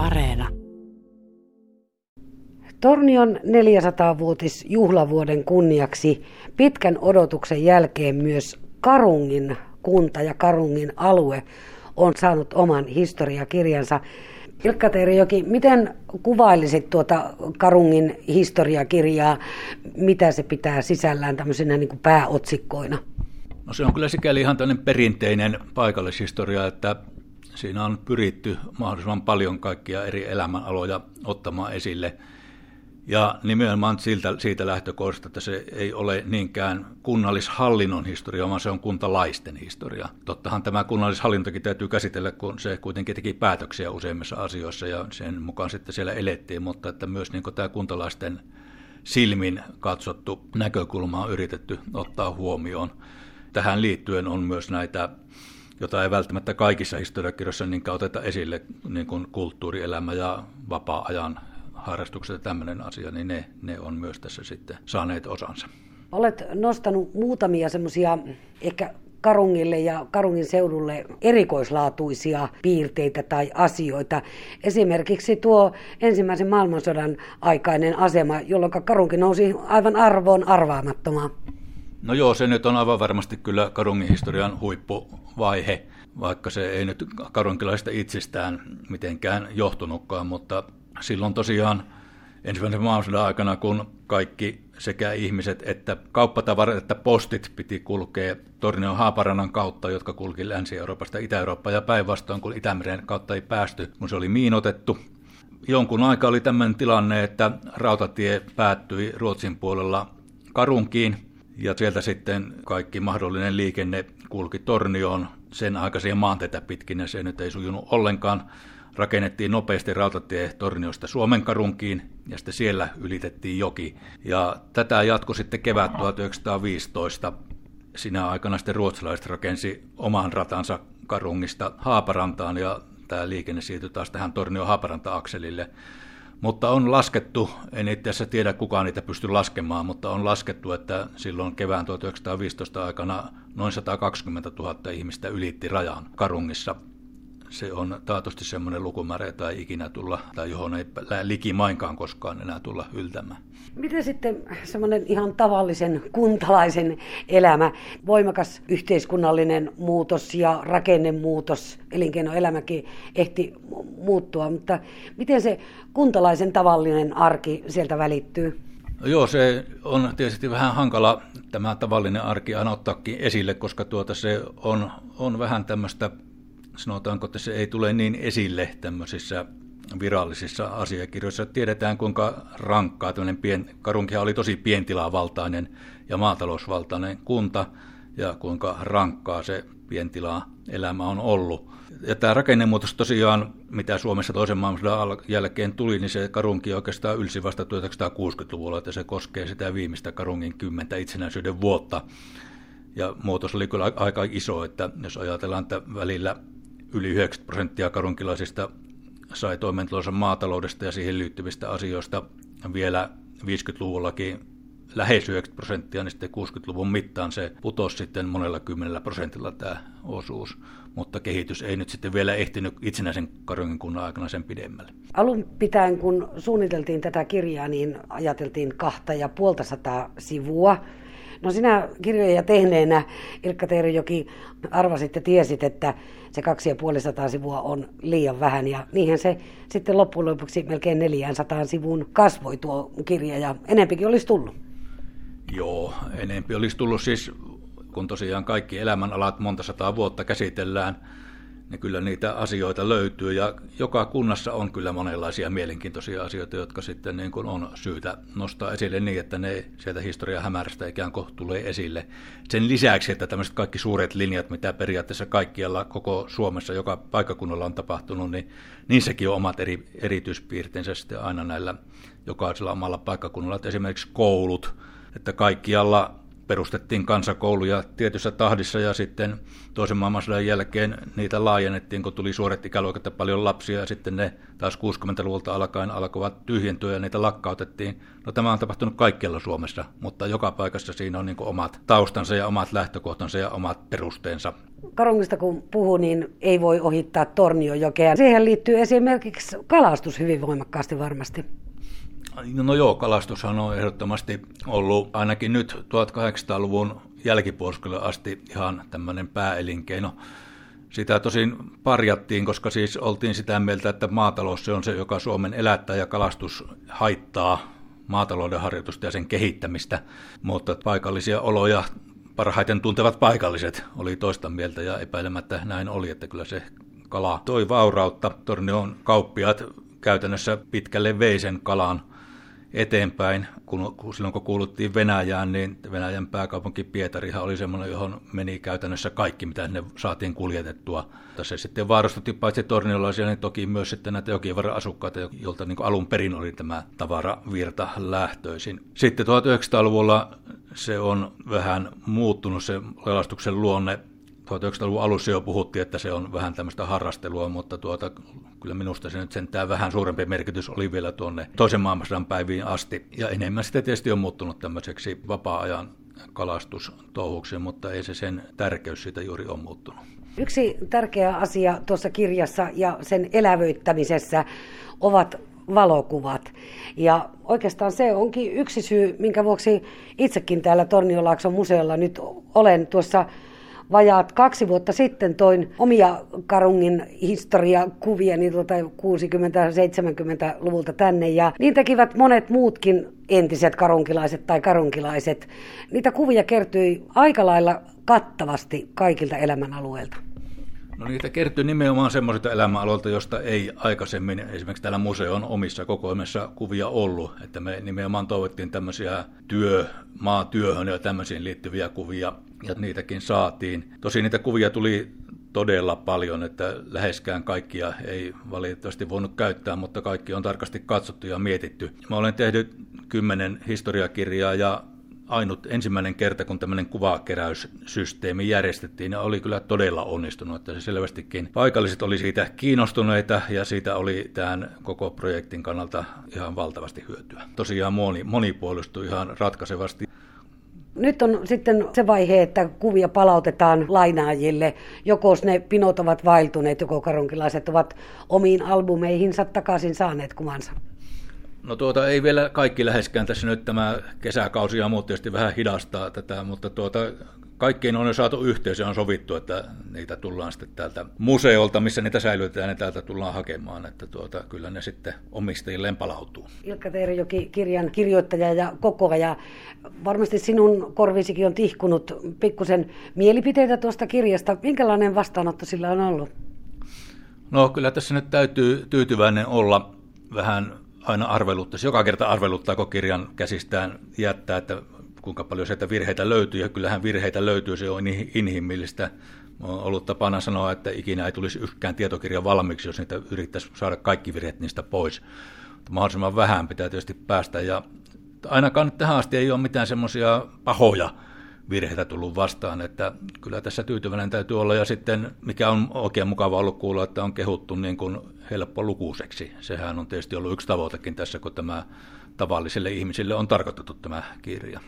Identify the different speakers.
Speaker 1: Areena.
Speaker 2: Tornion 400-vuotis juhlavuoden kunniaksi pitkän odotuksen jälkeen myös Karungin kunta ja Karungin alue on saanut oman historiakirjansa. Ilkka Teerijoki, miten kuvailisit tuota Karungin historiakirjaa, mitä se pitää sisällään tämmöisenä niin kuin pääotsikkoina?
Speaker 3: No se on kyllä sikäli ihan tämmöinen perinteinen paikallishistoria, että siinä on pyritty mahdollisimman paljon kaikkia eri elämänaloja ottamaan esille. Ja nimenomaan siltä, siitä lähtökohdasta, että se ei ole niinkään kunnallishallinnon historia, vaan se on kuntalaisten historia. Tottahan tämä kunnallishallintokin täytyy käsitellä, kun se kuitenkin teki päätöksiä useimmissa asioissa ja sen mukaan sitten siellä elettiin, mutta että myös niin tämä kuntalaisten silmin katsottu näkökulma on yritetty ottaa huomioon. Tähän liittyen on myös näitä jota ei välttämättä kaikissa historiakirjoissa niin oteta esille, niin kuin kulttuurielämä ja vapaa-ajan harrastukset ja tämmöinen asia, niin ne, ne on myös tässä sitten saaneet osansa.
Speaker 2: Olet nostanut muutamia semmoisia ehkä Karungille ja Karungin seudulle erikoislaatuisia piirteitä tai asioita. Esimerkiksi tuo ensimmäisen maailmansodan aikainen asema, jolloin Karunki nousi aivan arvoon arvaamattomaan.
Speaker 3: No joo, se nyt on aivan varmasti kyllä Karungin historian huippuvaihe, vaikka se ei nyt karunkilaista itsestään mitenkään johtunutkaan, mutta silloin tosiaan ensimmäisen maailmansodan aikana, kun kaikki sekä ihmiset että kauppatavarat että postit piti kulkea Tornion Haaparannan kautta, jotka kulki Länsi-Euroopasta Itä-Eurooppaan ja päinvastoin, kun Itämeren kautta ei päästy, kun se oli miinotettu. Jonkun aika oli tämmöinen tilanne, että rautatie päättyi Ruotsin puolella Karunkiin, ja sieltä sitten kaikki mahdollinen liikenne kulki Tornioon sen aikaisia maanteitä pitkin, ja se nyt ei sujunut ollenkaan. Rakennettiin nopeasti rautatie Torniosta Suomen karunkiin, ja sitten siellä ylitettiin joki. Ja tätä jatkoi sitten kevät 1915. Sinä aikana sitten ruotsalaiset rakensi oman ratansa Karungista Haaparantaan, ja tämä liikenne siirtyi taas tähän Tornio-Haaparanta-akselille. Mutta on laskettu, en itse asiassa tiedä kukaan niitä pysty laskemaan, mutta on laskettu, että silloin kevään 1915 aikana noin 120 000 ihmistä ylitti rajan Karungissa. Se on taatusti semmoinen lukumäärä, jota ei ikinä tulla, tai johon ei likimainkaan koskaan enää tulla yltämään.
Speaker 2: Miten sitten semmoinen ihan tavallisen kuntalaisen elämä, voimakas yhteiskunnallinen muutos ja rakennemuutos, elinkeinoelämäkin ehti muuttua, mutta miten se kuntalaisen tavallinen arki sieltä välittyy?
Speaker 3: No joo, se on tietysti vähän hankala tämä tavallinen arki aina ottaakin esille, koska tuota se on, on vähän tämmöistä, sanotaanko, että se ei tule niin esille tämmöisissä virallisissa asiakirjoissa. Tiedetään, kuinka rankkaa tämmöinen pien, Karunkia oli tosi pientilavaltainen ja maatalousvaltainen kunta, ja kuinka rankkaa se pientila-elämä on ollut. Ja tämä rakennemuutos tosiaan, mitä Suomessa toisen maailmansodan jälkeen tuli, niin se Karunki oikeastaan ylsi vasta 1960-luvulla, että se koskee sitä viimeistä Karungin kymmentä itsenäisyyden vuotta. Ja muutos oli kyllä aika iso, että jos ajatellaan, että välillä yli 90 prosenttia karunkilaisista sai toimeentulonsa maataloudesta ja siihen liittyvistä asioista vielä 50-luvullakin lähes 90 prosenttia, niin sitten 60-luvun mittaan se putosi sitten monella kymmenellä prosentilla tämä osuus, mutta kehitys ei nyt sitten vielä ehtinyt itsenäisen Karungin kunnan aikana sen pidemmälle.
Speaker 2: Alun pitäen, kun suunniteltiin tätä kirjaa, niin ajateltiin kahta ja puolta sataa sivua. No sinä kirjoja tehneenä, Ilkka Teerijoki, arvasit ja tiesit, että se kaksi ja puoli sataa sivua on liian vähän. Ja niinhän se sitten loppujen lopuksi melkein 400 sivun kasvoi tuo kirja ja enempikin olisi tullut.
Speaker 3: Joo, enempi olisi tullut siis, kun tosiaan kaikki elämänalat monta sataa vuotta käsitellään, niin kyllä niitä asioita löytyy ja joka kunnassa on kyllä monenlaisia mielenkiintoisia asioita, jotka sitten niin kuin on syytä nostaa esille niin, että ne sieltä historian hämärästä ikään kuin tulee esille. Sen lisäksi, että tämmöiset kaikki suuret linjat, mitä periaatteessa kaikkialla koko Suomessa, joka paikkakunnalla on tapahtunut, niin niissäkin on omat eri, erityispiirteensä sitten aina näillä jokaisella omalla paikkakunnalla. Että esimerkiksi koulut, että kaikkialla perustettiin kansakouluja tietyssä tahdissa ja sitten toisen maailmansodan jälkeen niitä laajennettiin, kun tuli suoret ikäluokat ja paljon lapsia ja sitten ne taas 60-luvulta alkaen alkoivat tyhjentyä ja niitä lakkautettiin. No tämä on tapahtunut kaikkialla Suomessa, mutta joka paikassa siinä on niin omat taustansa ja omat lähtökohtansa ja omat perusteensa.
Speaker 2: Karungista kun puhuu, niin ei voi ohittaa Torniojokea. Siihen liittyy esimerkiksi kalastus hyvin voimakkaasti varmasti.
Speaker 3: No joo, kalastushan on ehdottomasti ollut ainakin nyt 1800-luvun jälkipuoliskolle asti ihan tämmöinen pääelinkeino. Sitä tosin parjattiin, koska siis oltiin sitä mieltä, että maatalous se on se, joka Suomen elättää ja kalastus haittaa maatalouden harjoitusta ja sen kehittämistä, mutta paikallisia oloja parhaiten tuntevat paikalliset oli toista mieltä ja epäilemättä näin oli, että kyllä se kala toi vaurautta. Tornion kauppiat käytännössä pitkälle vei sen kalan eteenpäin. Kun, silloin kun kuuluttiin Venäjään, niin Venäjän pääkaupunki Pietarihan oli semmoinen, johon meni käytännössä kaikki, mitä ne saatiin kuljetettua. Se sitten vaarustutti paitsi torniolaisia, niin toki myös sitten näitä jokivarren asukkaita, joilta niin alun perin oli tämä tavaravirta lähtöisin. Sitten 1900-luvulla se on vähän muuttunut se kalastuksen luonne 1900-luvun alussa jo puhuttiin, että se on vähän tämmöistä harrastelua, mutta tuota, kyllä minusta se nyt sentään vähän suurempi merkitys oli vielä tuonne toisen maailmansodan päiviin asti. Ja enemmän sitten tietysti on muuttunut tämmöiseksi vapaa-ajan kalastustouhuksi, mutta ei se sen tärkeys siitä juuri ole muuttunut.
Speaker 2: Yksi tärkeä asia tuossa kirjassa ja sen elävöittämisessä ovat valokuvat. Ja oikeastaan se onkin yksi syy, minkä vuoksi itsekin täällä Torniolaakson museolla nyt olen tuossa vajaat kaksi vuotta sitten toin omia Karungin historiakuvia niin tuota 60-70-luvulta tänne ja niin tekivät monet muutkin entiset karunkilaiset tai karunkilaiset. Niitä kuvia kertyi aika lailla kattavasti kaikilta elämänalueilta.
Speaker 3: No niitä kertyy nimenomaan semmoisilta elämäaloilta, josta ei aikaisemmin esimerkiksi täällä museon omissa kokoelmissa kuvia ollut. Että me nimenomaan toivottiin tämmöisiä työ, maatyöhön ja tämmöisiin liittyviä kuvia, ja niitäkin saatiin. Tosin niitä kuvia tuli todella paljon, että läheskään kaikkia ei valitettavasti voinut käyttää, mutta kaikki on tarkasti katsottu ja mietitty. Mä olen tehnyt kymmenen historiakirjaa ja ainut ensimmäinen kerta, kun tämmöinen kuvakeräyssysteemi järjestettiin, ja oli kyllä todella onnistunut, että se selvästikin paikalliset oli siitä kiinnostuneita, ja siitä oli tämän koko projektin kannalta ihan valtavasti hyötyä. Tosiaan moni, monipuolistui ihan ratkaisevasti.
Speaker 2: Nyt on sitten se vaihe, että kuvia palautetaan lainaajille. Joko ne pinot ovat vailtuneet, joko karunkilaiset ovat omiin albumeihinsa takaisin saaneet kuvansa.
Speaker 3: No tuota, ei vielä kaikki läheskään tässä nyt tämä kesäkausi ja muut tietysti vähän hidastaa tätä, mutta tuota, kaikkiin on jo saatu yhteys ja on sovittu, että niitä tullaan sitten täältä museolta, missä niitä säilytetään, ne täältä tullaan hakemaan, että tuota, kyllä ne sitten omistajilleen palautuu.
Speaker 2: Ilkka Teerijoki, kirjan kirjoittaja ja kokoaja. Varmasti sinun korvisikin on tihkunut pikkusen mielipiteitä tuosta kirjasta. Minkälainen vastaanotto sillä on ollut?
Speaker 3: No kyllä tässä nyt täytyy tyytyväinen olla vähän aina arveluttaisi, joka kerta arveluttaako kirjan käsistään jättää, että kuinka paljon sieltä virheitä löytyy, ja kyllähän virheitä löytyy, se on inhimillistä. On ollut tapana sanoa, että ikinä ei tulisi yksikään tietokirja valmiiksi, jos niitä yrittäisi saada kaikki virheet niistä pois. Mutta mahdollisimman vähän pitää tietysti päästä, ja ainakaan tähän asti ei ole mitään semmoisia pahoja virheitä tullut vastaan, että kyllä tässä tyytyväinen täytyy olla, ja sitten mikä on oikein mukava ollut kuulla, että on kehuttu niin kuin helppolukuiseksi. Sehän on tietysti ollut yksi tavoitekin tässä, kun tämä tavallisille ihmisille on tarkoitettu tämä kirja.